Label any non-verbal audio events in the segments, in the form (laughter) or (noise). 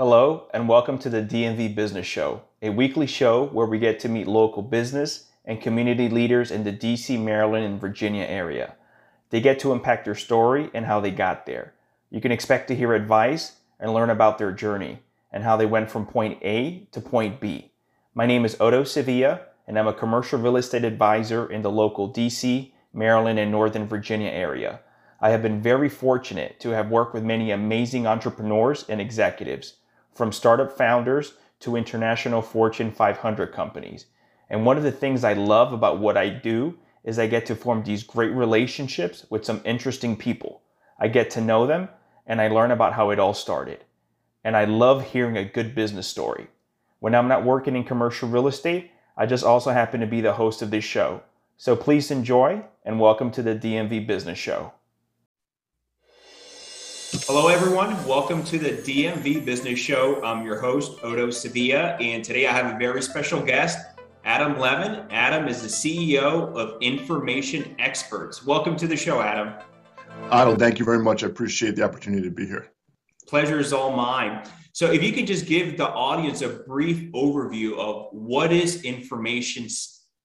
Hello, and welcome to the DMV Business Show, a weekly show where we get to meet local business and community leaders in the DC, Maryland, and Virginia area. They get to impact their story and how they got there. You can expect to hear advice and learn about their journey and how they went from point A to point B. My name is Otto Sevilla, and I'm a commercial real estate advisor in the local DC, Maryland, and Northern Virginia area. I have been very fortunate to have worked with many amazing entrepreneurs and executives from startup founders to international Fortune 500 companies. And one of the things I love about what I do is I get to form these great relationships with some interesting people. I get to know them and I learn about how it all started. And I love hearing a good business story. When I'm not working in commercial real estate, I just also happen to be the host of this show. So please enjoy and welcome to the DMV Business Show. Hello, everyone. Welcome to the DMV Business Show. I'm your host, Otto Sevilla, and today I have a very special guest, Adam Levin. Adam is the CEO of Information Experts. Welcome to the show, Adam. Otto, thank you very much. I appreciate the opportunity to be here. Pleasure is all mine. So, if you could just give the audience a brief overview of what is Information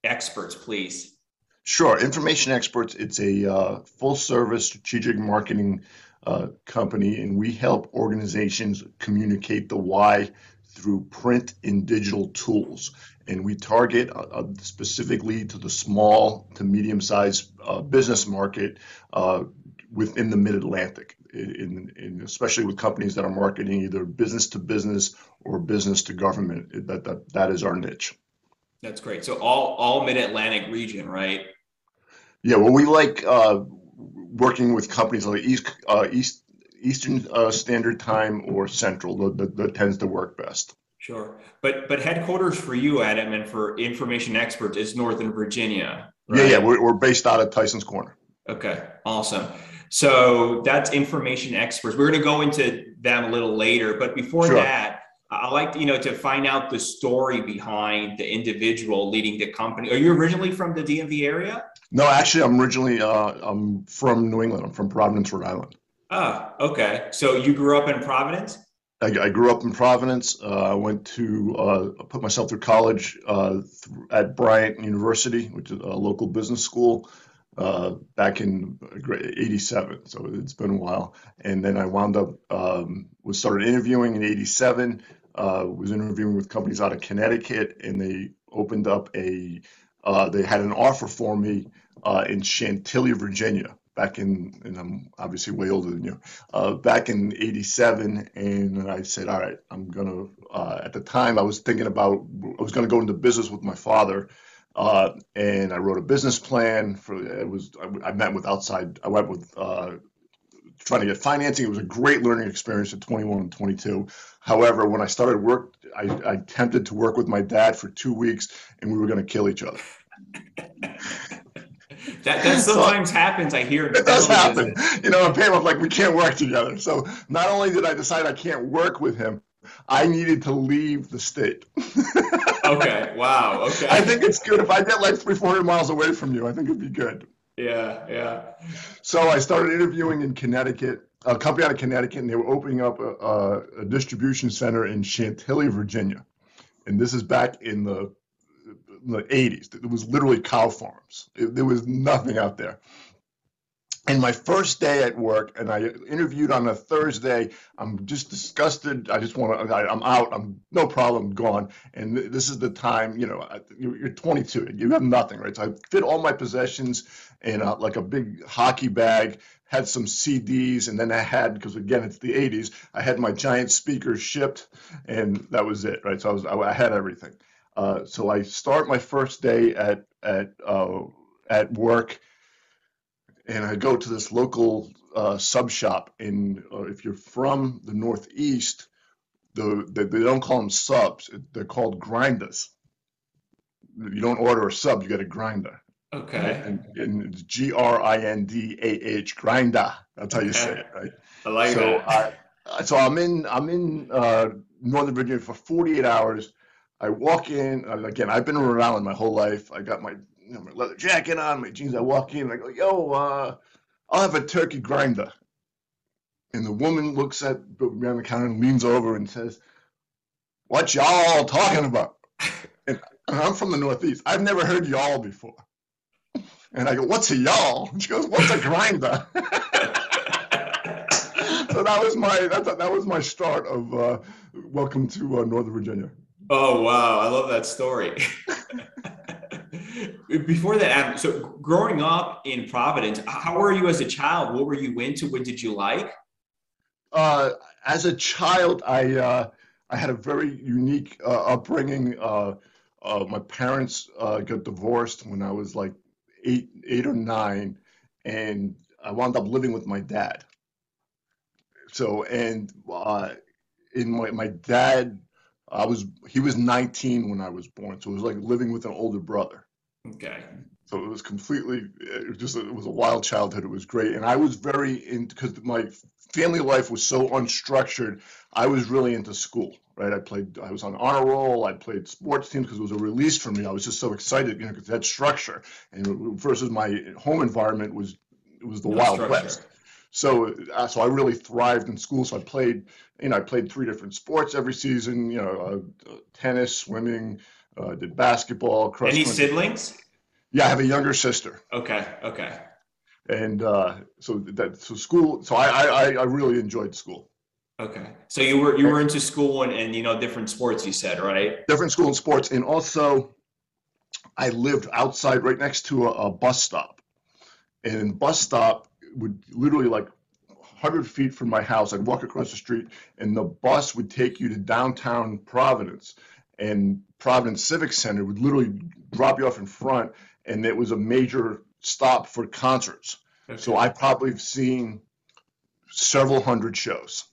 Experts, please. Sure. Information Experts, it's a uh, full service strategic marketing uh, company, and we help organizations communicate the why through print and digital tools. And we target uh, uh specifically to the small to medium sized uh, business market uh, within the mid Atlantic. In, in, especially with companies that are marketing either business to business or business to government, that that, that is our niche. That's great. So all all mid Atlantic region, right? Yeah. Well, we like uh, working with companies like East uh, East Eastern uh, Standard Time or Central that, that, tends to work best. Sure, but but headquarters for you, Adam, and for Information Experts is Northern Virginia. Right? Yeah, yeah, we're, we're based out of Tyson's Corner. Okay, awesome. So that's Information Experts. We're going to go into them a little later, but before sure. that. I like to, you know to find out the story behind the individual leading the company. Are you originally from the DMV area? No, actually, I'm originally uh, I'm from New England. I'm from Providence, Rhode Island. Ah, okay. So you grew up in Providence? I, I grew up in Providence. Uh, I went to uh, put myself through college uh, th- at Bryant University, which is a local business school, uh, back in '87. So it's been a while. And then I wound up um, was started interviewing in '87. Uh, was interviewing with companies out of Connecticut, and they opened up a. Uh, they had an offer for me uh, in Chantilly, Virginia, back in, and I'm obviously way older than you, uh, back in 87. And I said, all right, I'm going to, uh, at the time I was thinking about, I was going to go into business with my father. Uh, and I wrote a business plan for, it was, I, I met with outside, I went with, uh, trying to get financing. It was a great learning experience at 21 and 22. However, when I started work, I, I attempted to work with my dad for two weeks and we were going to kill each other. That, that sometimes so, happens. I hear it does happen. You know, and Pam like, we can't work together. So not only did I decide I can't work with him, I needed to leave the state. okay. Wow. (laughs) Okay. I think it's good if I get like three, four hundred miles away from you. I think it'd be good. Yeah. Yeah. So I started interviewing in Connecticut, a company out of Connecticut, and they were opening up a, a, a distribution center in Chantilly, Virginia. And this is back in the the 80s. It was literally cow farms. It, there was nothing out there. And my first day at work, and I interviewed on a Thursday. I'm just disgusted. I just want to. I'm out. I'm no problem. Gone. And this is the time. You know, you're 22. You have nothing, right? So I fit all my possessions in a, like a big hockey bag. Had some CDs, and then I had because again it's the 80s. I had my giant speakers shipped, and that was it, right? So I was I had everything. Uh, so I start my first day at at uh, at work, and I go to this local uh, sub shop. And uh, if you're from the Northeast, the, they, they don't call them subs; they're called grinders. You don't order a sub; you get a grinder. Okay. And, and it's G R I N D A H grinder. That's how you say it, right? I like so that. I, so I'm in I'm in uh, Northern Virginia for 48 hours I walk in again. I've been in Rhode Island my whole life. I got my, you know, my leather jacket on, my jeans. I walk in. I go, yo, uh, I'll have a turkey grinder. And the woman looks at me on the counter and leans over and says, What y'all talking about? And, and I'm from the Northeast. I've never heard y'all before. And I go, What's a y'all? And she goes, What's a grinder? (laughs) so that was my that, that was my start of uh, welcome to uh, Northern Virginia. Oh wow, I love that story. (laughs) Before that, Adam, so growing up in Providence, how were you as a child? What were you into? What did you like? Uh, as a child, I uh, I had a very unique uh, upbringing. Uh, uh, my parents uh, got divorced when I was like eight, eight or nine, and I wound up living with my dad. So, and in my my dad, I was he was 19 when I was born, so it was like living with an older brother. Okay. So it was completely, it was just, it was a wild childhood. It was great. And I was very in, because my family life was so unstructured, I was really into school, right? I played, I was on honor roll, I played sports teams because it was a release for me. I was just so excited, you know, because that structure. And versus my home environment was, it was the no Wild structure. West. So, uh, so I really thrived in school. So I played, you know, I played three different sports every season, you know, uh, tennis, swimming, uh, did basketball. Cross Any country. siblings? Yeah, I have a younger sister. Okay. Okay. And uh, so that so school. So I, I I really enjoyed school. Okay. So you were you were into school and, and you know different sports. You said right. Different school and sports, and also I lived outside, right next to a, a bus stop, and bus stop would literally like 100 feet from my house. I'd walk across the street, and the bus would take you to downtown Providence, and Providence Civic Center would literally drop you off in front, and it was a major stop for concerts. Okay. So I probably have seen several hundred shows.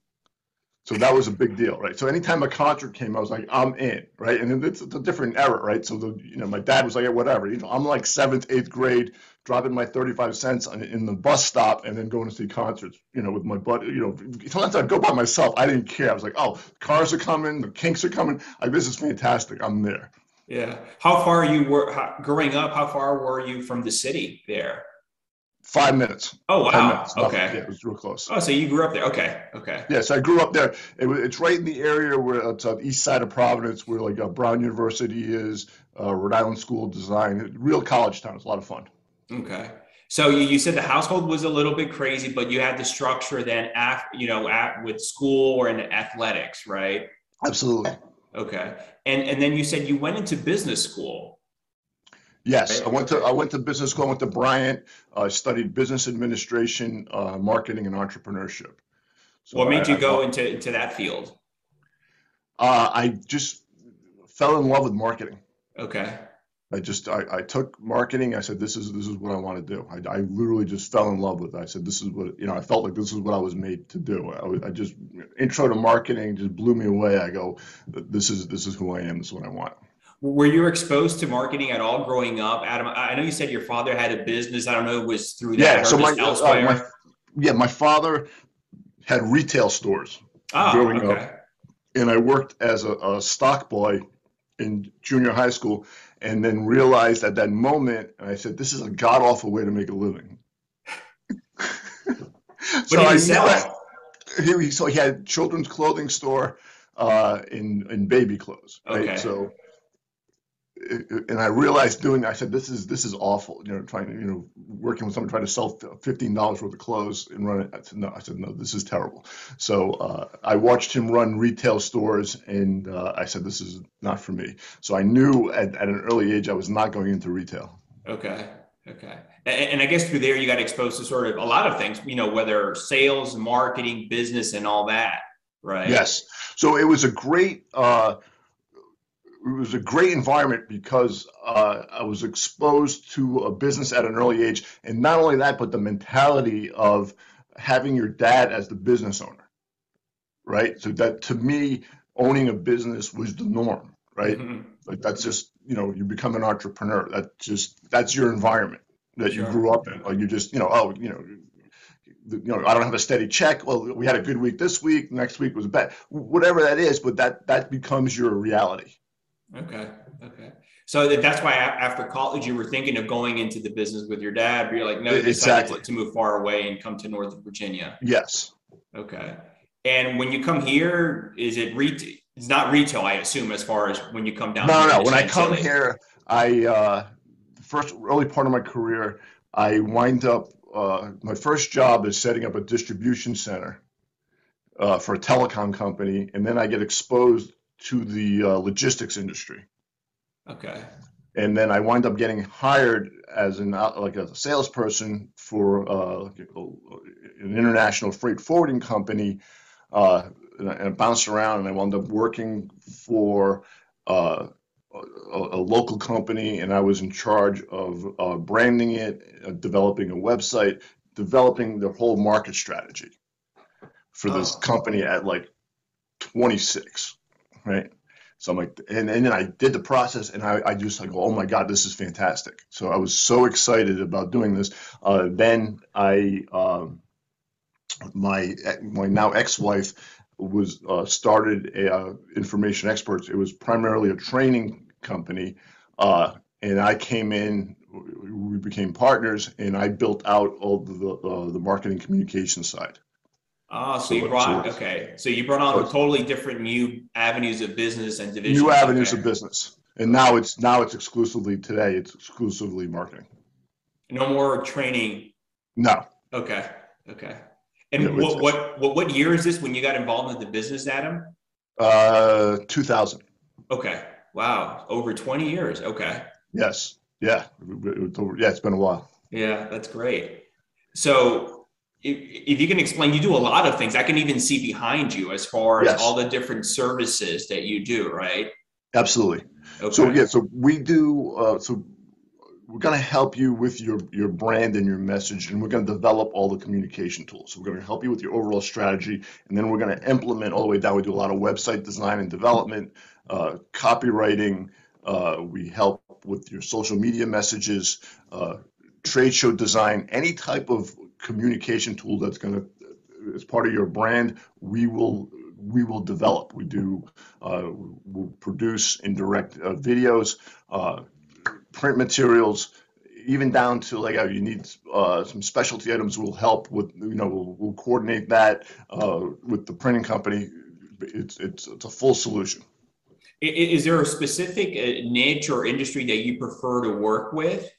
So that was a big deal, right? So anytime a concert came, I was like, I'm in, right? And it's, it's a different era, right? So the, you know, my dad was like, yeah, whatever. You know, I'm like seventh, eighth grade, dropping my 35 cents in the bus stop and then going to see concerts, you know, with my buddy. You know, sometimes I'd go by myself. I didn't care. I was like, oh, cars are coming, the Kinks are coming. Like this is fantastic. I'm there. Yeah. How far you were how, growing up? How far were you from the city there? Five minutes. Oh wow. Minutes, okay. Yeah, it was real close. Oh, so you grew up there? Okay. Okay. Yeah, so I grew up there. It, it's right in the area where it's on the east side of Providence, where like uh, Brown University is, uh, Rhode Island School of Design. Real college town. It's a lot of fun. Okay. So you, you said the household was a little bit crazy, but you had the structure then after you know at with school or in athletics, right? Absolutely. Okay. And and then you said you went into business school. Yes, I went to I went to business school. I went to Bryant. I uh, studied business administration, uh, marketing, and entrepreneurship. So what made I, you go I, into into that field? Uh, I just fell in love with marketing. Okay. I just I, I took marketing. I said this is this is what I want to do. I, I literally just fell in love with it. I said this is what you know. I felt like this is what I was made to do. I, I just intro to marketing just blew me away. I go, this is this is who I am. This is what I want. Were you exposed to marketing at all growing up, Adam? I know you said your father had a business. I don't know it was through that yeah, so my, uh, my, yeah, my father had retail stores oh, growing okay. up, and I worked as a, a stock boy in junior high school and then realized at that moment, and I said, this is a god awful way to make a living. so I sell? He, so he had children's clothing store uh, in in baby clothes, right? Okay. So, and I realized doing. I said, "This is this is awful." You know, trying to you know working with someone trying to sell fifteen dollars worth of clothes and run it. I said, "No," I said, "No, this is terrible." So uh, I watched him run retail stores, and uh, I said, "This is not for me." So I knew at, at an early age I was not going into retail. Okay. Okay. And, and I guess through there you got exposed to sort of a lot of things. You know, whether sales, marketing, business, and all that. Right. Yes. So it was a great. Uh, it was a great environment because uh, I was exposed to a business at an early age, and not only that, but the mentality of having your dad as the business owner, right? So that to me, owning a business was the norm, right? Mm-hmm. Like that's just you know you become an entrepreneur. That just that's your environment that sure. you grew up in. Like you just you know oh you know you know, I don't have a steady check. Well, we had a good week this week. Next week was bad. Whatever that is, but that that becomes your reality. Okay. Okay. So that's why after college you were thinking of going into the business with your dad, but you're like, no, exactly to move far away and come to Northern Virginia. Yes. Okay. And when you come here, is it retail? It's not retail, I assume, as far as when you come down. No, no. When I come here, I uh, first early part of my career, I wind up. Uh, my first job is setting up a distribution center uh, for a telecom company, and then I get exposed to the uh, logistics industry. Okay. And then I wind up getting hired as an uh, like a salesperson for uh, an international freight forwarding company, uh, and, I, and I bounced around, and I wound up working for uh, a, a, local company, and I was in charge of uh, branding it, uh, developing a website, developing the whole market strategy for this oh. company at like 26, right? So I'm like, and, and then I did the process, and I, I just like, oh my god, this is fantastic. So I was so excited about doing this. Uh, then I, um, my my now ex-wife was uh, started a uh, information experts. It was primarily a training company, uh, and I came in. We became partners, and I built out all the uh, the marketing communication side. Ah, so, so you brought okay. So you brought on totally different new avenues of business and divisions. New avenues of business, and now it's now it's exclusively today. It's exclusively marketing. No more training. No. Okay. Okay. And yeah, what, what what what year is this when you got involved in the business, Adam? Uh, two thousand. Okay. Wow. Over twenty years. Okay. Yes. Yeah. Yeah. It's been a while. Yeah, that's great. So if, if you can explain, you do a lot of things. I can even see behind you as far as yes. all the different services that you do, right? Absolutely. Okay. So yeah, so we do. Uh, so we're going to help you with your your brand and your message, and we're going to develop all the communication tools. So we're going to help you with your overall strategy, and then we're going to implement all the way down. We do a lot of website design and development, uh, copywriting. Uh, we help with your social media messages, uh, trade show design, any type of communication tool that's going to as part of your brand we will we will develop. We do uh, we'll produce and direct uh, videos uh, print materials even down to like uh, you need uh, some specialty items will help with you know we'll, we'll coordinate that uh, with the printing company. It's, it's it's a full solution. Is there a specific niche or industry that you prefer to work with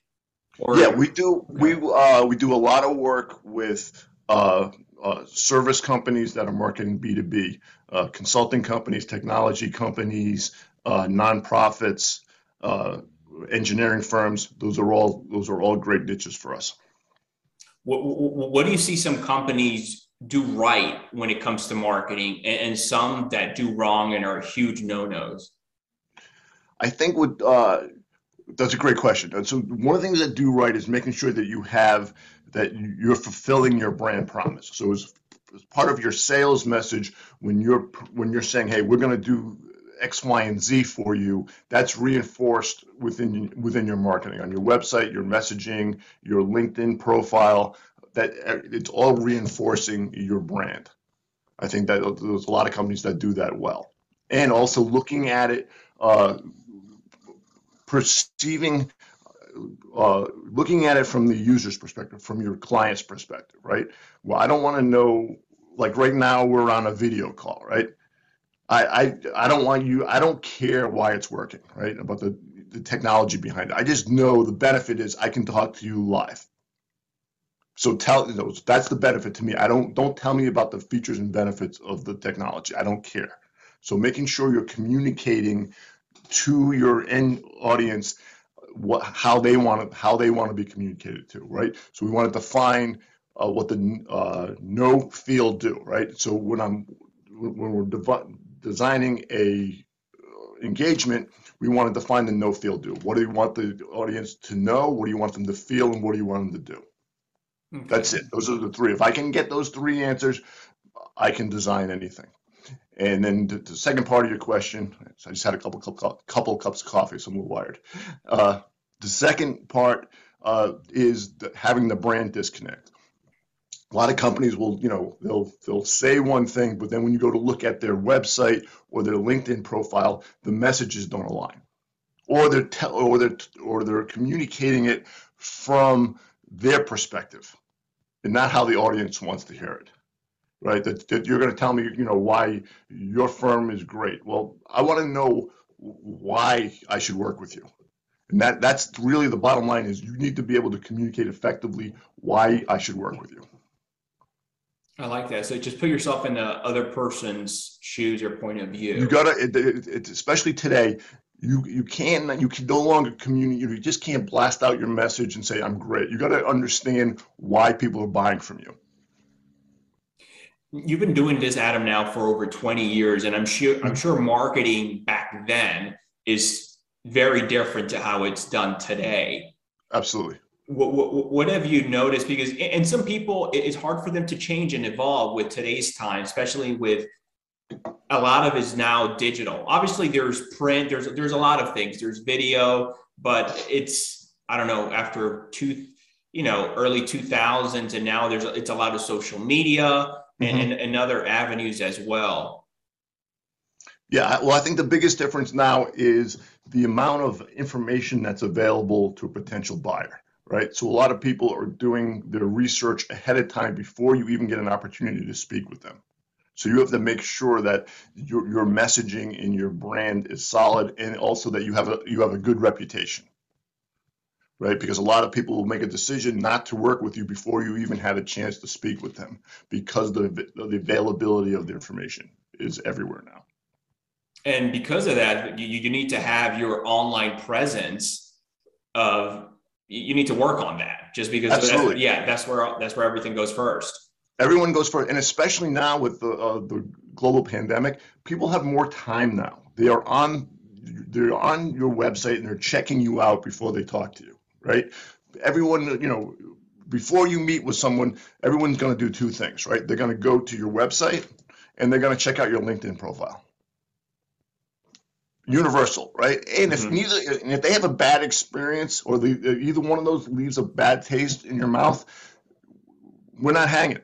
or, yeah, we do. We uh, we do a lot of work with uh, uh, service companies that are marketing B two B, uh, consulting companies, technology companies, uh, nonprofits, uh, engineering firms. Those are all those are all great niches for us. What, what do you see some companies do right when it comes to marketing, and, and some that do wrong and are huge no nos? I think what that's a great question. And so one of the things that do right is making sure that you have that you're fulfilling your brand promise. So as, as part of your sales message, when you're when you're saying, "Hey, we're going to do X, Y, and Z for you," that's reinforced within within your marketing on your website, your messaging, your LinkedIn profile. That it's all reinforcing your brand. I think that there's a lot of companies that do that well, and also looking at it. Uh, perceiving uh, looking at it from the user's perspective, from your client's perspective, right? Well, I don't want to know, like right now we're on a video call, right? I, I, I don't want you, I don't care why it's working, right? About the, the technology behind it. I just know the benefit is I can talk to you live. So tell you know, that's the benefit to me. I don't don't tell me about the features and benefits of the technology. I don't care. So making sure you're communicating to your end audience what how they want to how they want to be communicated to right? So we want to define uh, what the uh, no feel do right? So when i'm when we're dev- designing a uh, engagement we want to define the no feel do. What do you want the audience to know? What do you want them to feel? And what do you want them to do? Okay. that's it. Those are the three. If i can get those three answers i can design anything and then the, the, second part of your question, I just had a couple couple cups of coffee, so I'm a little wired. Uh, the second part uh, is the, having the brand disconnect. A lot of companies will, you know, they'll they'll say one thing, but then when you go to look at their website or their LinkedIn profile, the messages don't align, or they're te- or they're or they're communicating it from their perspective, and not how the audience wants to hear it right? That, that you're going to tell me, you know, why your firm is great. Well, I want to know why I should work with you. And that, that's really the bottom line is you need to be able to communicate effectively why I should work with you. I like that. So just put yourself in the other person's shoes or point of view. You gotta, it, it, it, especially today, you you can't you can no longer communicate. You just can't blast out your message and say I'm great. You got to understand why people are buying from you. You've been doing this, Adam, now for over 20 years, and I'm sure I'm sure marketing back then is very different to how it's done today. Absolutely what, what, what, have you noticed? Because and some people, it's hard for them to change and evolve with today's time, especially with a lot of is now digital. Obviously, there's print, there's there's a lot of things, there's video, but it's I don't know after two, you know, early two thousands, and now there's it's a lot of social media mm-hmm. and, and, other avenues as well. Yeah, well, I think the biggest difference now is the amount of information that's available to a potential buyer right? So a lot of people are doing their research ahead of time before you even get an opportunity to speak with them. So you have to make sure that your, your messaging and your brand is solid, and also that you have a you have a good reputation, right? Because a lot of people will make a decision not to work with you before you even had a chance to speak with them, because the the availability of the information is everywhere now. And because of that, you, you need to have your online presence of you need to work on that just because Absolutely. That's, yeah that's where that's where everything goes first everyone goes first and especially now with the, uh, the global pandemic people have more time now they are on they're on your website and they're checking you out before they talk to you right everyone you know before you meet with someone everyone's going to do two things right they're going to go to your website and they're going to check out your linkedin profile universal, right? And if mm-hmm. neither, and if they have a bad experience or the, either one of those leaves a bad taste in your mouth, we're not hanging.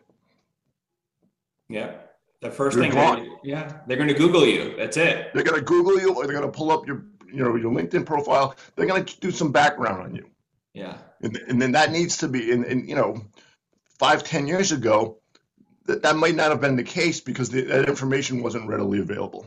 Yeah. The 1st thing, they, yeah, they're going to Google you. That's it. They're going to Google you, or they're going to pull up your, you know, your LinkedIn profile. They're going to do some background on you. Yeah. And, and then that needs to be, and, and you know, five, ten years ago, that that might not have been the case because the, that information wasn't readily available.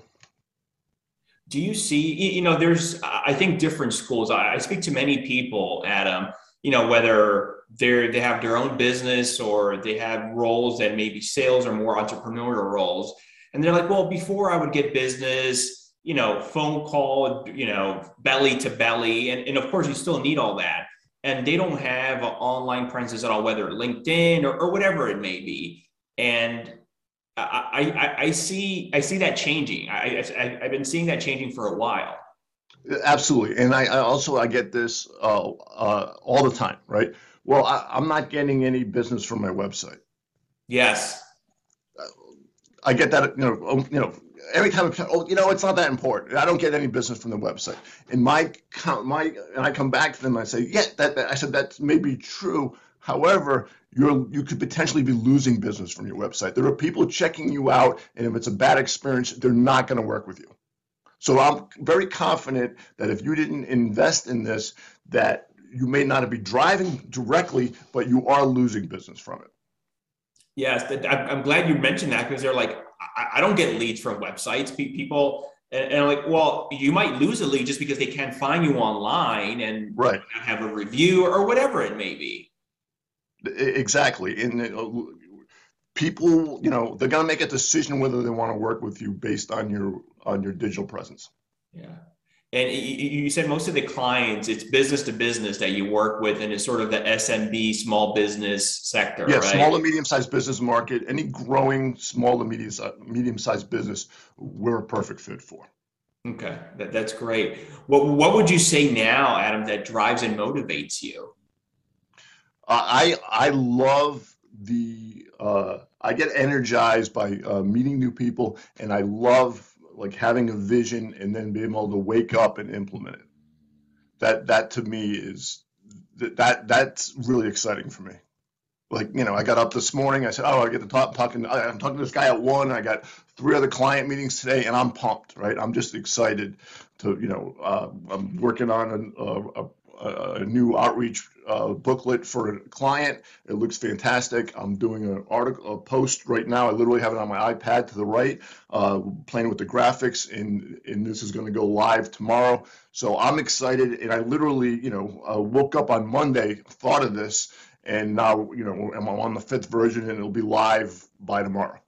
Do you see you know there's i think different schools i, speak to many people adam you know whether they're they have their own business or they have roles that maybe sales or more entrepreneurial roles. And they're like well before i would get business you know phone call you know belly to belly. And, and of course you still need all that and they don't have an online presence at all whether linkedin or, or whatever it may be and I, I, I see I see that changing. I, I have been seeing that changing for a while. Absolutely, and I, I also I get this uh, uh, all the time, right? Well, I, I'm not getting any business from my website. Yes, I get that. You know, you know, every time. Oh, you know, it's not that important. I don't get any business from the website. And my my and I come back to them. I say, yeah, that, that I said that may be true. However, you're you could potentially be losing business from your website. There are people checking you out, and if it's a bad experience, they're not going to work with you. So I'm very confident that if you didn't invest in this, that you may not be driving directly, but you are losing business from it. Yes, I'm glad you mentioned that because they're like, I don't get leads from websites. People and, and like, well, you might lose a lead just because they can't find you online and right. have a review or whatever it may be. Exactly. And uh, people, you know, they're going to make a decision whether they want to work with you based on your on your digital presence. Yeah. And you said most of the clients, it's business to business that you work with, and it's sort of the SMB, small business sector. Yeah, right? small and medium sized business market. Any growing small to medium medium sized business, we're a perfect fit for. Okay, that, that's great. What what would you say now, Adam, that drives and motivates you? I I love the uh, I get energized by uh, meeting new people, and I love like having a vision and then being able to wake up and implement it. That that to me is that, that that's really exciting for me. Like you know, I got up this morning. I said, "Oh, I get to talk talking. I'm talking to this guy at one. I got three other client meetings today, and I'm pumped. Right? I'm just excited to you know. Uh, I'm working on a, a, a, a new outreach uh, booklet for a client. It looks fantastic. I'm doing an article, a post right now. I literally have it on my iPad to the right, uh, playing with the graphics, and and this is going to go live tomorrow. So I'm excited, and I literally, you know, uh, woke up on Monday, thought of this, and now, you know, I'm on the fifth version, and it'll be live by tomorrow.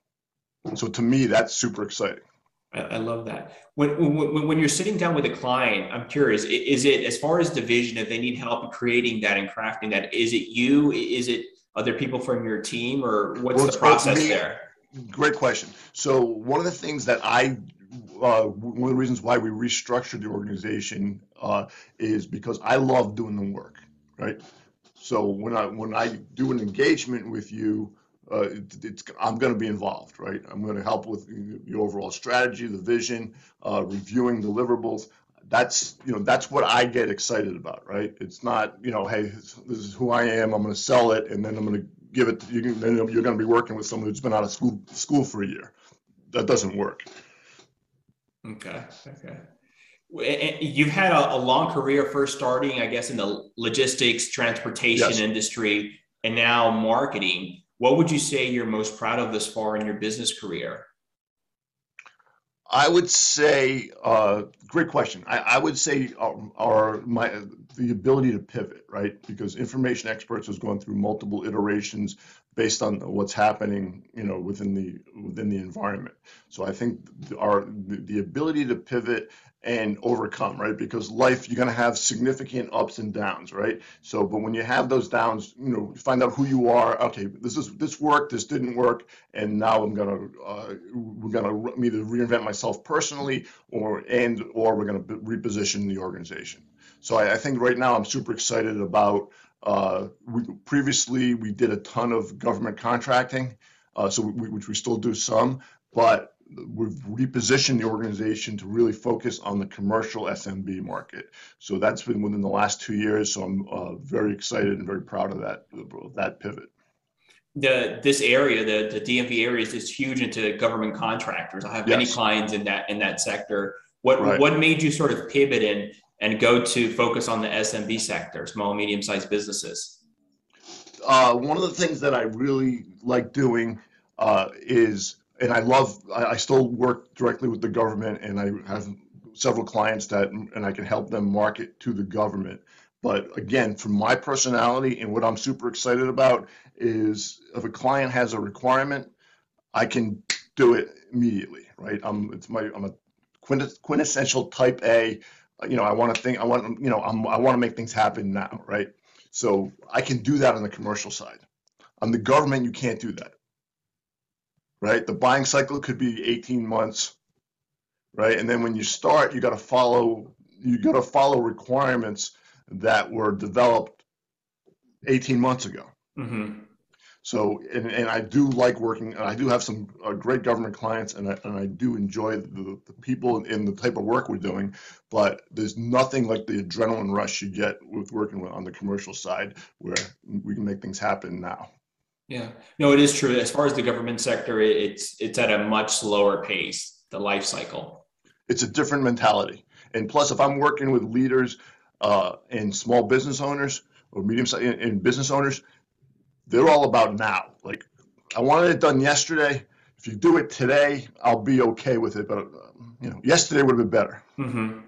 So to me, that's super exciting. I, love that. When, when, when you're sitting down with a client, I'm curious, is it as far as division, if they need help creating that and crafting that, is it you? Is it other people from your team or what's well, the process me, there? Great question. So one of the things that I, uh, one of the reasons why we restructured the organization uh, is because I love doing the work, right? So when I when I do an engagement with you, uh, it, it's I'm going to be involved, right? I'm going to help with the overall strategy, the vision, uh, reviewing deliverables. That's you know that's what I get excited about, right? It's not you know, hey, this is who I am. I'm going to sell it, and then I'm going to give it. To, you then you're going to be working with someone who's been out of school school for a year. That doesn't work. Okay. Okay. You've had a, a long career, first starting, I guess, in the logistics, transportation yes. industry, and now marketing what would you say you're most proud of this far in your business career? I would say, uh, great question. I, I would say our, um, our, my the ability to pivot, right? Because information experts has gone through multiple iterations based on what's happening, you know, within the within the environment. So I think our the, ability to pivot and overcome, right? Because life, you're going to have significant ups and downs, right? So, but when you have those downs, you know, find out who you are. Okay, this is this worked, this didn't work, and now I'm going to uh, we're going to either reinvent myself personally, or and or we're going to reposition the organization. So I, I think right now I'm super excited about. Uh, we, previously, we did a ton of government contracting, uh, so we, which we still do some, but we've repositioned the organization to really focus on the commercial SMB market. So that's been within the last two years. So I'm uh, very excited and very proud of that of that pivot. The this area, the the DMV area, is just huge into government contractors. I have yes. many clients in that in that sector. What right. what made you sort of pivot and and go to focus on the SMB sector, small medium sized businesses? Uh, one of the things that I really like doing uh, is and I love, I, I still work directly with the government and I have several clients that, and I can help them market to the government. But again, from my personality and what I'm super excited about is if a client has a requirement, I can do it immediately, right? I'm, it's my, I'm a quintessential type A. You know, I want to think, I want, you know, I'm, I want to make things happen now, right? So I can do that on the commercial side. On the government, you can't do that right? The buying cycle could be 18 months, right? And then when you start, you got to follow you got to follow requirements that were developed 18 months ago. Mm-hmm. So, and, and I do like working, and I do have some uh, great government clients, and I, and I do enjoy the, the people and the type of work we're doing. But there's nothing like the adrenaline rush you get with working with, on the commercial side, where we can make things happen now. Yeah, no, it is true. As far as the government sector, it's it's at a much slower pace. The life cycle. It's a different mentality, and plus, if I'm working with leaders uh, and small business owners or medium and business owners, they're all about now. Like, I wanted it done yesterday. If you do it today, I'll be okay with it. But uh, you know, yesterday would have been better. Mm-hmm.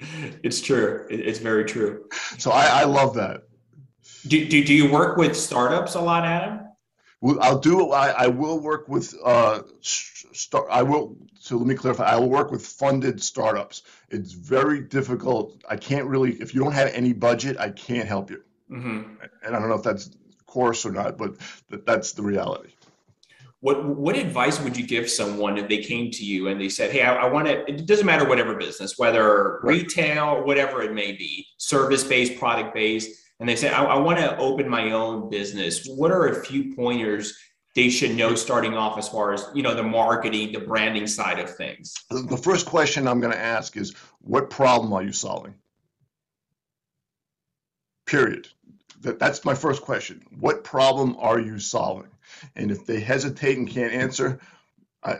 (laughs) it's true. It's very true. So I, I love that. Do, do, do you work with startups a lot, Adam? Well, I'll do. I, I will work with. Uh, start. I will. So let me clarify. I will work with funded startups. It's very difficult. I can't really. If you don't have any budget, I can't help you. Mm-hmm. And I don't know if that's course or not, but that, that's the reality. What what advice would you give someone if they came to you and they said, "Hey, I, I want to." It doesn't matter whatever business, whether right. retail, whatever it may be, service based, product based and they say, I, I want to open my own business. What are a few pointers they should know starting off as far as you know the marketing, the branding side of things? The first question I'm going to ask is, what problem are you solving? Period. That, that's my first question. What problem are you solving? And if they hesitate and can't answer, I,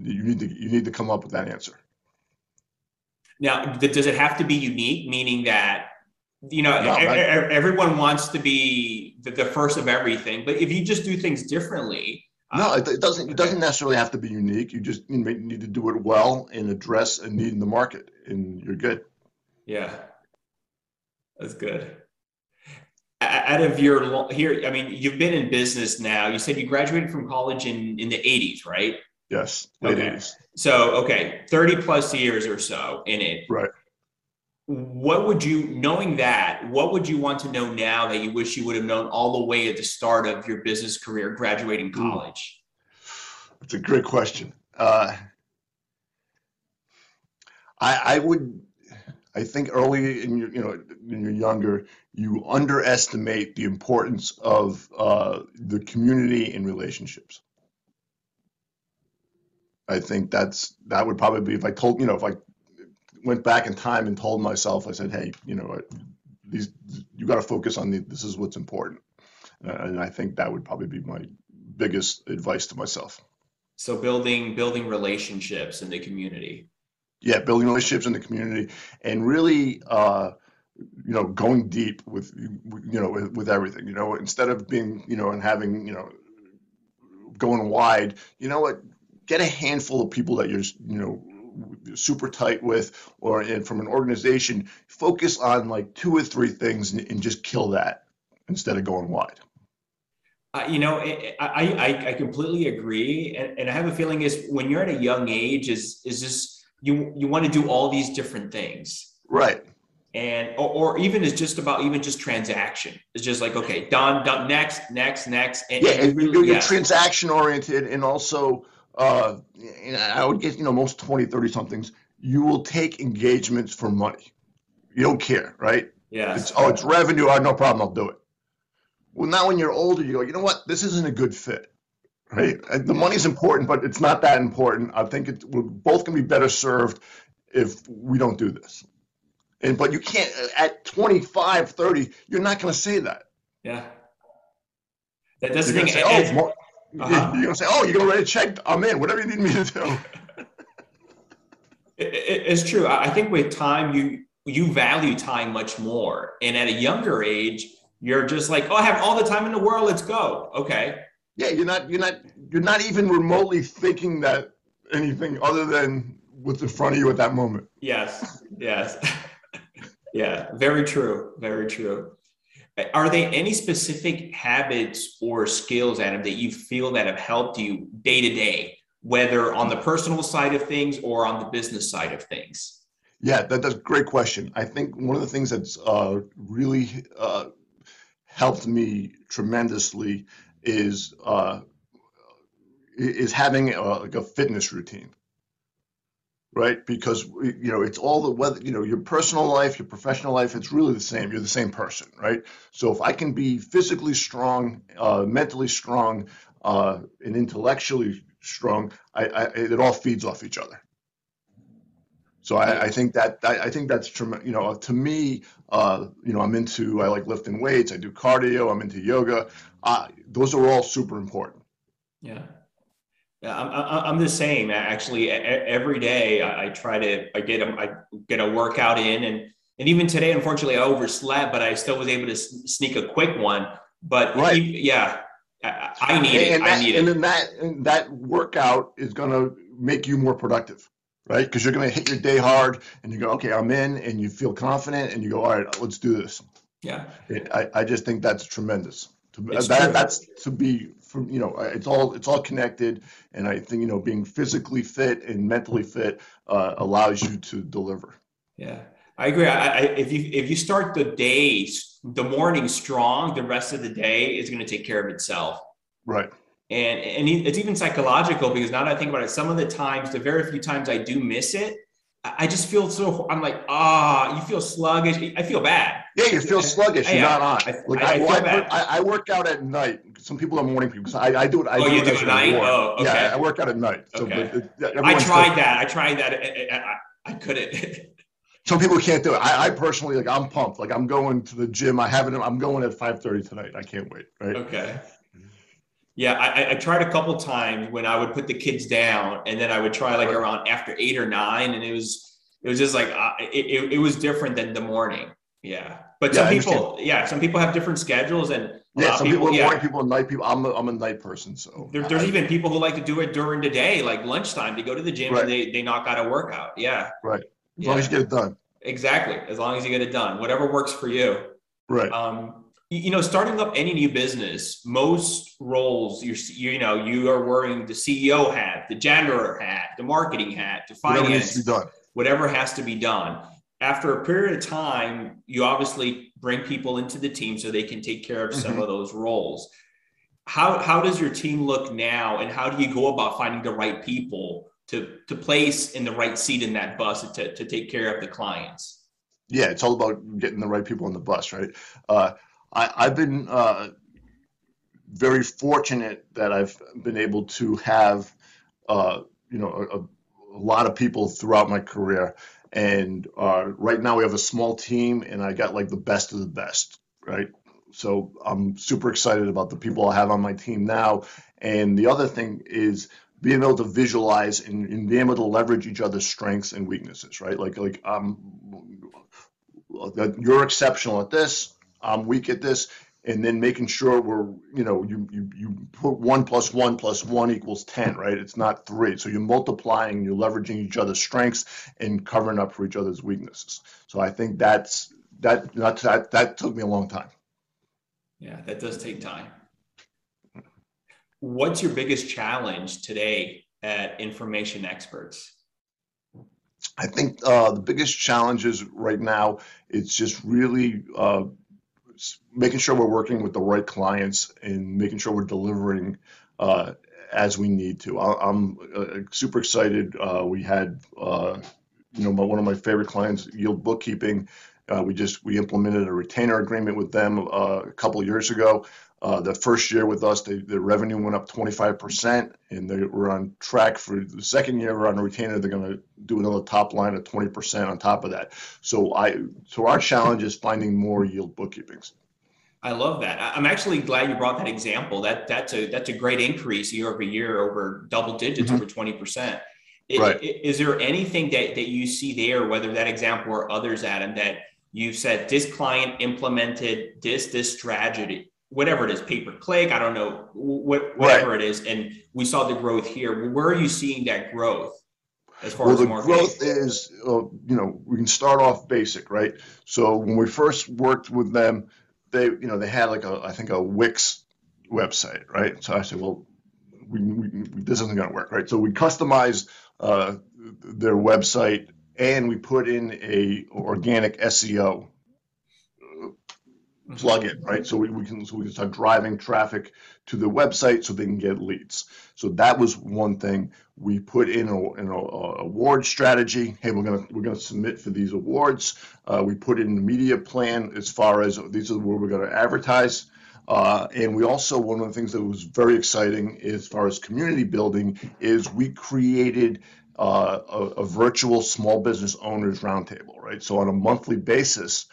you need to you need to come up with that answer. Now, does it have to be unique? Meaning that you know no, everyone wants to be the first of everything, but if you just do things differently. No, uh, it doesn't. It doesn't necessarily have to be unique. You just need to do it well and address a need in the market, and you're good. Yeah, that's good. Out of your here, I mean, you've been in business now. You said you graduated from college in in the '80s, right? Yes, okay. 80s. So, okay, 30 plus years or so in it. Right. What would you, knowing that, what would you want to know now that you wish you would have known all the way at the start of your business career, graduating college? That's a great question. Uh, I, I would, I think early in your, you know, when you're younger, you underestimate the importance of uh, the community and relationships. I think that's that would probably be if I told you know if I went back in time and told myself I said hey you know these you got to focus on the, this is what's important uh, and I think that would probably be my biggest advice to myself. So building building relationships in the community. Yeah, building relationships in the community and really uh, you know going deep with you know with, with everything you know instead of being you know and having you know going wide you know what get a handful of people that you're you know super tight with or from an organization focus on like two or three things and, and just kill that instead of going wide. Uh, you know I, I i completely agree and, and i have a feeling is when you're at a young age is is just you you want to do all these different things right and or, or, even it's just about even just transaction it's just like okay done done next next next and, yeah and really, you're, you're yes. transaction oriented and also uh, I would guess you know, most 20, 30 somethings, you will take engagements for money. You don't care, right? Yeah. It's, oh, it's revenue. Oh, no problem. I'll do it. Well, now when you're older, you go, you know what? This isn't a good fit, right? The money's important, but it's not that important. I think it, we're both going to be better served if we don't do this. And, but you can't, at 25, 30, you're not going to say that. Yeah. That doesn't mean, say, oh, uh-huh. You're gonna say, "Oh, you're gonna write a check. I'm in. Whatever you need me to do." (laughs) it, it, it's true. I think with time, you you value time much more, and at a younger age, you're just like, "Oh, I have all the time in the world. Let's go." Okay. Yeah, you're not. You're not. You're not even remotely thinking that anything other than what's in front of you at that moment. Yes. Yes. (laughs) yeah. Very true. Very true. Are there any specific habits or skills, Adam, that you feel that have helped you day to day, whether on the personal side of things or on the business side of things? Yeah, that, that's a great question. I think one of the things that's uh, really uh, helped me tremendously is uh, is having a, like a fitness routine right? Because you know it's all the whether you know your personal life, your professional life, it's really the same. You're the same person, right? So if I can be physically strong, uh, mentally strong, uh, and intellectually strong, I, I, it all feeds off each other. So I, I think that I, I think that's you know to me, uh, you know, I'm into I like lifting weights, I do cardio, I'm into yoga. Uh, those are all super important. Yeah. Yeah, I'm, I'm the same. Actually, every day I try to I get a I get a workout in, and and even today, unfortunately, I overslept, but I still was able to sneak a quick one. But right. yeah, I need and it. That, I need and it. then that that workout is going to make you more productive, right? Because you're going to hit your day hard, and you go, okay, I'm in, and you feel confident, and you go, all right, let's do this. Yeah, it, I I just think that's tremendous. That, that's to be from you know it's all it's all connected. And i think you know being physically fit and mentally fit uh, allows you to deliver. Yeah. I agree. I, I, if you if you start the day the morning strong the rest of the day is going to take care of itself. Right and and it's even psychological because now that i think about it some of the times the very few times i do miss it I just feel so. I'm like, ah, oh, you feel sluggish. I feel bad. Yeah, you feel sluggish. You're not on. I, like I, I, well, I, I, work out at night. Some people are morning people because I, I do it. I oh, do you do it at night? Oh, okay. Yeah, I work out at night. So okay. I tried that. I tried that. I, I couldn't. (laughs) Some people can't do it. I, personally like. I'm pumped. Like I'm going to the gym. I haven't. I'm going at 5:30 tonight. I can't wait. Right. Okay. Yeah, I, I, tried a couple times when I would put the kids down, and then I would try like around after eight or nine, and it was it was just like uh, it, it, it, was different than the morning. Yeah, but some I people, yeah, some people have different schedules, and Yeah, some people, are yeah. morning people, night people. I'm a, I'm a night person, so There, there's I- even people who like to do it during the day, like lunchtime. They go to the gym Right. and they, they knock out a workout. Yeah. Right. as long as you get it done. exactly. As long as you get it done, whatever works for you. Right. Um, you, know, starting up any new business, most roles you're you, you know you are wearing the CEO hat, the janitor hat, the marketing hat, the Whatever finance, be whatever has to be done. After a period of time, you obviously bring people into the team so they can take care of some Mhm. of those roles. How how does your team look now, and how do you go about finding the right people to to place in the right seat in that bus to, to take care of the clients? Yeah, it's all about getting the right people on the bus, right? Uh, I, I've been uh, very fortunate that I've been able to have, uh, you know, a, a lot of people throughout my career. And uh, right now we have a small team, and I got like the best of the best, right? So I'm super excited about the people I have on my team now. And the other thing is being able to visualize and, and being able to leverage each other's strengths and weaknesses, right? Like like um, you're exceptional at this, I'm weak at this, and then making sure we're you know you you you put one plus one plus one equals ten, right? It's not three. So you're multiplying, you're leveraging each other's strengths and covering up for each other's weaknesses. So I think that's that that that, that took me a long time. Yeah, that does take time. What's your biggest challenge today at Information Experts? I think uh, the biggest challenges right now it's just really uh, making sure we're working with the right clients and making sure we're delivering uh, as we need to. I, I'm uh, super excited. Uh, we had uh, you know my, one of my favorite clients, Yield Bookkeeping. Uh, we just we implemented a retainer agreement with them uh, a couple years ago. Uh, the first year with us, they, their revenue went up 25%, and they were on track for the second year We're on a retainer. They're going to do another top line of 20% on top of that. So I, so our challenge is finding more yield bookkeepings. I love that. I'm actually glad you brought that example. That that's a that's a great increase year over year, over double digits, Mhm. over twenty percent. Right. Is there anything that that you see there, whether that example or others, Adam, that you've said this client implemented this this strategy, whatever it is, pay per click, I don't know, what whatever it is, and we saw the growth here. Where are you seeing that growth as far Well, as the marketing? growth is, uh, you know, we can start off basic, right? So when we first worked with them, they, you know, they had like a, I think a Wix website, right? So I said, well, we, we, this isn't going to work, right? So we customized uh, their website and we put in a organic SEO plugin, right? So we, we can so we can start driving traffic to the website so they can get leads. So that was one thing we put in a, in a, a award strategy. Hey, we're gonna we're gonna submit for these awards. Uh, we put in the media plan as far as these are where we're gonna advertise. Uh, and we also one of the things that was very exciting as far as community building is we created uh, a, a virtual small business owners roundtable, right? So on a monthly basis,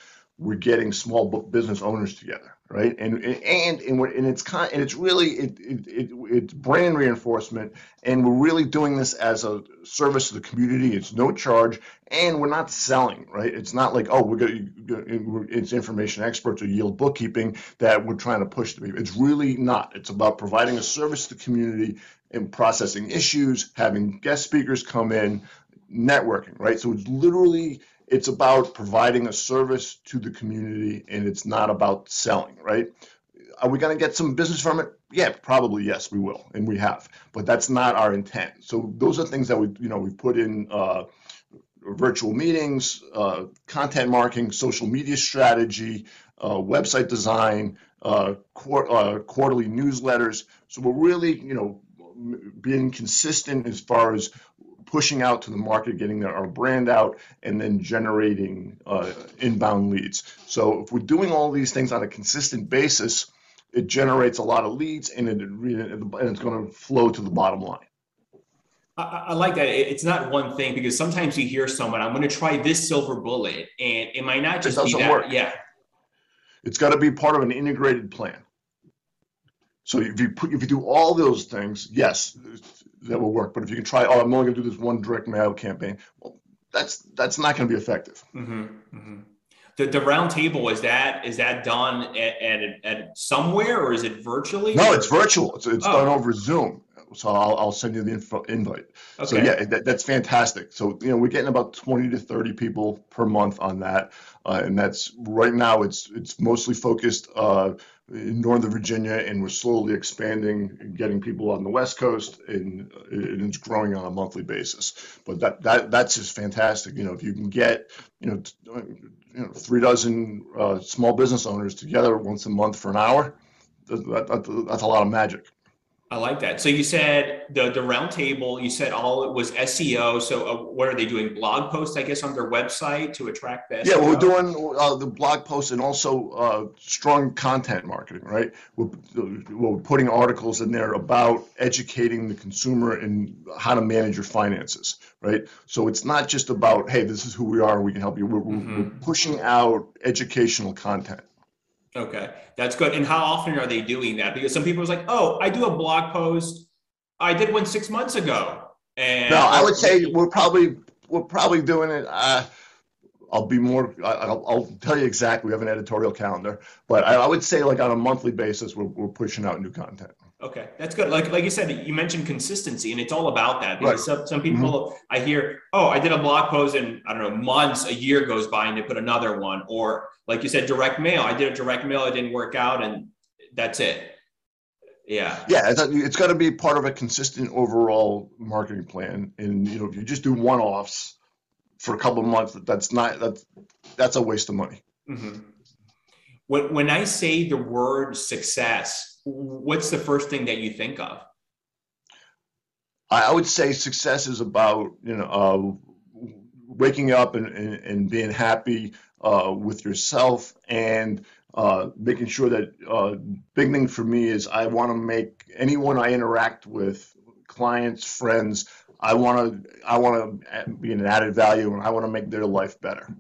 we're getting small business owners together, right? And and and, and it's kind and it's really it, it, it it's brand reinforcement, and we're really doing this as a service to the community. It's no charge, and we're not selling, right? It's not like oh we're going it's information experts or yield bookkeeping that we're trying to push to people. It's really not. It's about providing a service to the community and processing issues, having guest speakers come in, networking, right? So it's literally it's about providing a service to the community and it's not about selling, right? Are we going to get some business from it? Yeah, probably yes, we will, and we have, but that's not our intent. So those are things that we, you know, we put in uh, virtual meetings, uh, content marketing, social media strategy, uh, website design, uh, quar- uh, quarterly newsletters. So we're really, you know, being consistent as far as pushing out to the market, getting their, our brand out, and then generating uh, inbound leads. So if we're doing all these things on a consistent basis, it generates a lot of leads, and it and it's going to flow to the bottom line. I, I like that. It's not one thing because sometimes you hear someone, I'm going to try this silver bullet, and it might not just be doesn't that. work. Yeah. It's got to be part of an integrated plan. So if you put, if you do all those things, yes, that will work. But if you can try, oh, I'm only going to do this one direct mail campaign. Well, that's that's not going to be effective. Mm-hmm, mm-hmm. The, the round table is that is that done at, at, at somewhere or is it virtually? No, it's virtual. It's, it's oh. done over Zoom. So I'll, I'll send you the info, invite. Okay. So yeah, that, that's fantastic. So you know we're getting about 20 to 30 people per month on that, uh, and that's right now it's it's mostly focused uh, in Northern Virginia, and we're slowly expanding getting people on the West Coast, and, and it's growing on a monthly basis. But that that that's just fantastic. You know, if you can get you know, t- you know three dozen uh, small business owners together once a month for an hour, that, that, that's a lot of magic. I like that. So you said the the roundtable. You said all it was SEO. So uh, what are they doing? Blog posts, I guess, on their website to attract the Yeah, we're doing uh, the blog posts and also uh, strong content marketing. Right, we're, we're putting articles in there about educating the consumer and how to manage your finances. Right, so it's not just about hey, this is who we are and we can help you. We're, mm-hmm. we're pushing out educational content. Okay, that's good. And how often are they doing that? Because some people are like, "Oh, I do a blog post. I did one six months ago." And no, I would say we're probably we're probably doing it. Uh, I'll be more. I'll, I'll, tell you exactly. We have an editorial calendar, but I, I would say like on a monthly basis, we're, we're pushing out new content. Okay, that's good. Like like you said, you mentioned consistency, and it's all about that. Because right. some, some people mm-hmm. I hear, oh, I did a blog post, and I don't know, months, a year goes by, and they put another one. Or like you said, direct mail. I did a direct mail, it didn't work out, and that's it. Yeah. Yeah, it's, it's got to be part of a consistent overall marketing plan. And you know, if you just do one offs for a couple of months, that's not that's that's a waste of money. Mm-hmm. When when I say the word success what's the first thing that you think of? I would say success is about you know uh, waking up and, and, and being happy uh, with yourself and uh, making sure that uh, big thing for me is I want to make anyone I interact with, clients, friends, I want to I want to be an added value and I want to make their life better.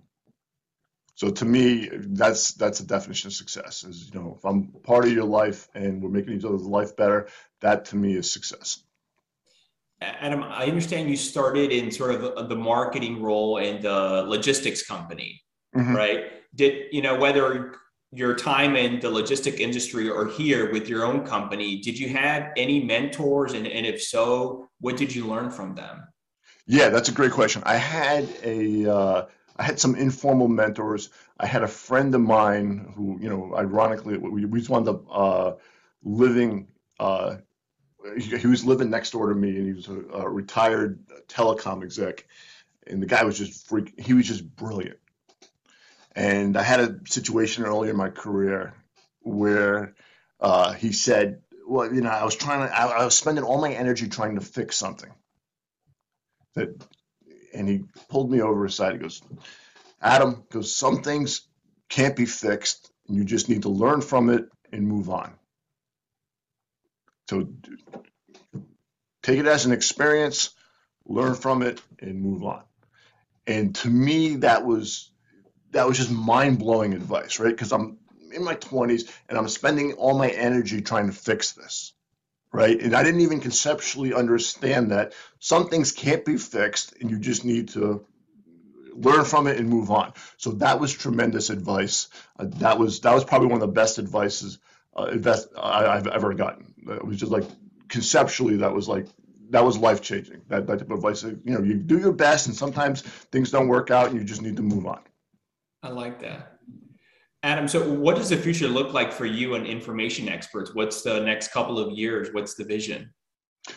So to me, that's that's a definition of success. Is you know, if I'm part of your life and we're making each other's life better, that to me is success. Adam, I understand you started in sort of the marketing role in the logistics company, mm-hmm. right? Did you know whether your time in the logistic industry or here with your own company, did you have any mentors? And, and if so, what did you learn from them? Yeah, that's a great question. I had a uh, I had some informal mentors. I had a friend of mine who, you know, ironically, we, we just wound up uh, living. Uh, he, he, was living next door to me, and he was a, a, retired telecom exec. And the guy was just freak. He was just brilliant. And I had a situation early in my career where uh, he said, "Well, you know, I was trying to. I, I was spending all my energy trying to fix something that and he pulled me over aside. He goes, Adam, goes, some things can't be fixed, and you just need to learn from it and move on. So take it as an experience, learn from it, and move on. And to me, that was that was just mind blowing advice, right? Because I'm in my 20s and I'm spending all my energy trying to fix this right? And I didn't even conceptually understand that some things can't be fixed and you just need to learn from it and move on. So that was tremendous advice. Uh, that was that was probably one of the best advices uh, I, have ever gotten. It was just like conceptually that was like that was life changing. That, that type of advice. You know, you do your best and sometimes things don't work out and you just need to move on. I like that. Adam, so what does the future look like for you and information experts? What's the next couple of years? What's the vision?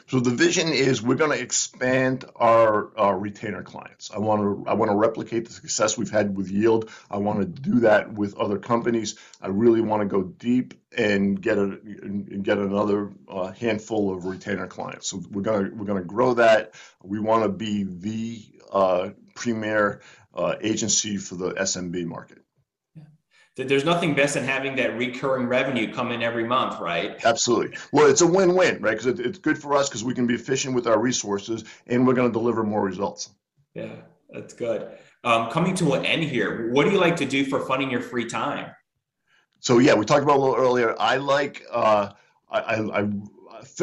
So the vision is we're going to expand our, our retainer clients. I want to I want to replicate the success we've had with Yield. I want to do that with other companies. I really want to go deep and get a and get another uh, handful of retainer clients. So we're gonna we're gonna grow that. We want to be the uh, premier uh, agency for the SMB market there's nothing best than having that recurring revenue come in every month, right? Absolutely. Well, it's a win-win, right? Because it's good for us because we can be efficient with our resources and we're going to deliver more results. Yeah, that's good. Um, coming to an end here, what do you like to do for fun in your free time? So yeah, we talked about a little earlier. I like uh, I, I, I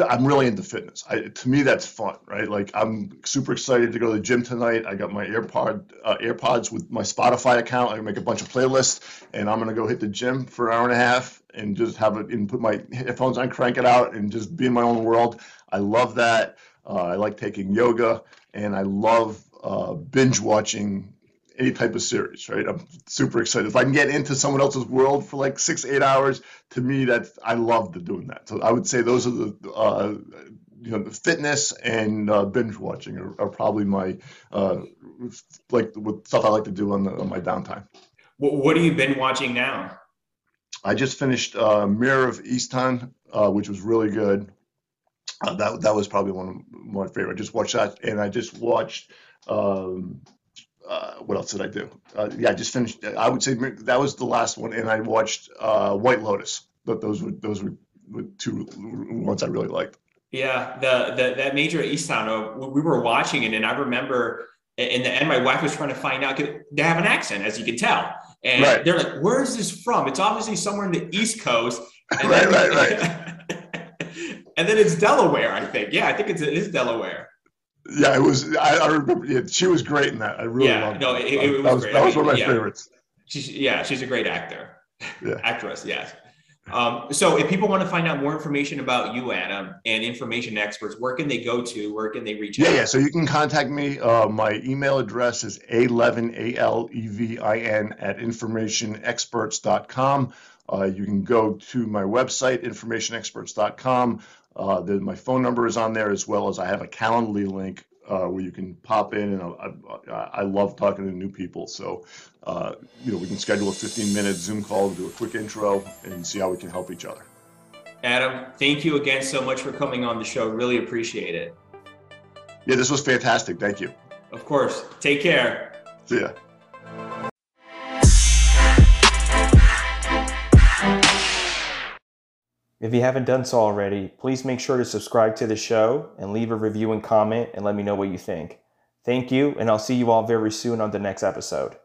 I'm really into fitness. I, to me, that's fun, right? Like I'm super excited to go to the gym tonight. I got my AirPod uh, AirPods with my Spotify account. I make a bunch of playlists, and I'm gonna go hit the gym for an hour and a half and just have it and put my headphones on, crank it out, and just be in my own world. I love that. Uh, I like taking yoga, and I love uh, binge watching any type of series, right? I'm super excited. If I can get into someone else's world for like six, eight hours, to me, that's I love the, doing that. So I would say those are the, uh, you know, the fitness and uh, binge watching are, are probably my uh, like what stuff I like to do on, the, on my downtime. What, have you been watching now? I just finished uh, Mare of Easttown, uh, which was really good. Uh, that that was probably one of my favorite. I just watched that, and I just watched um, uh, what else did I do? Uh, yeah, I just finished. I would say that was the last one, and I watched uh, White Lotus. But those were those were two ones I really liked. Yeah, the the that Mare of Easttown. Uh, we were watching it, and I remember in the end, my wife was trying to find out. Because they have an accent, as you can tell, and right. they're like, "Where is this from?" It's obviously somewhere in the East Coast. (laughs) And right, then, right, right. (laughs) and then it's Delaware, I think. Yeah, I think it's it is Delaware. Yeah, it was. I, I remember. Yeah, she was great in that. I really yeah, loved. no, it, it, it was that was, great. That was one of my yeah. favorites. She's yeah, she's a great actor. Yeah. Actress, yes. Um, so if people want to find out more information about you, Adam, and information experts, where can they go to? Where can they reach yeah, out? Yeah, so you can contact me. Uh, my email address is a11, A-L-E-V-I-N, at informationexperts.com. Uh, you can go to my website, informationexperts.com. Uh, the, my phone number is on there as well as I have a Calendly link uh, where you can pop in. And I, I, I, love talking to new people. So, uh, you know, we can schedule a 15 minute Zoom call to do a quick intro and see how we can help each other. Adam, thank you again so much for coming on the show. Really appreciate it. Yeah, this was fantastic. Thank you. Of course. Take care. See ya. If you haven't done so already, please make sure to subscribe to the show and leave a review and comment and let me know what you think. Thank you, and I'll see you all very soon on the next episode.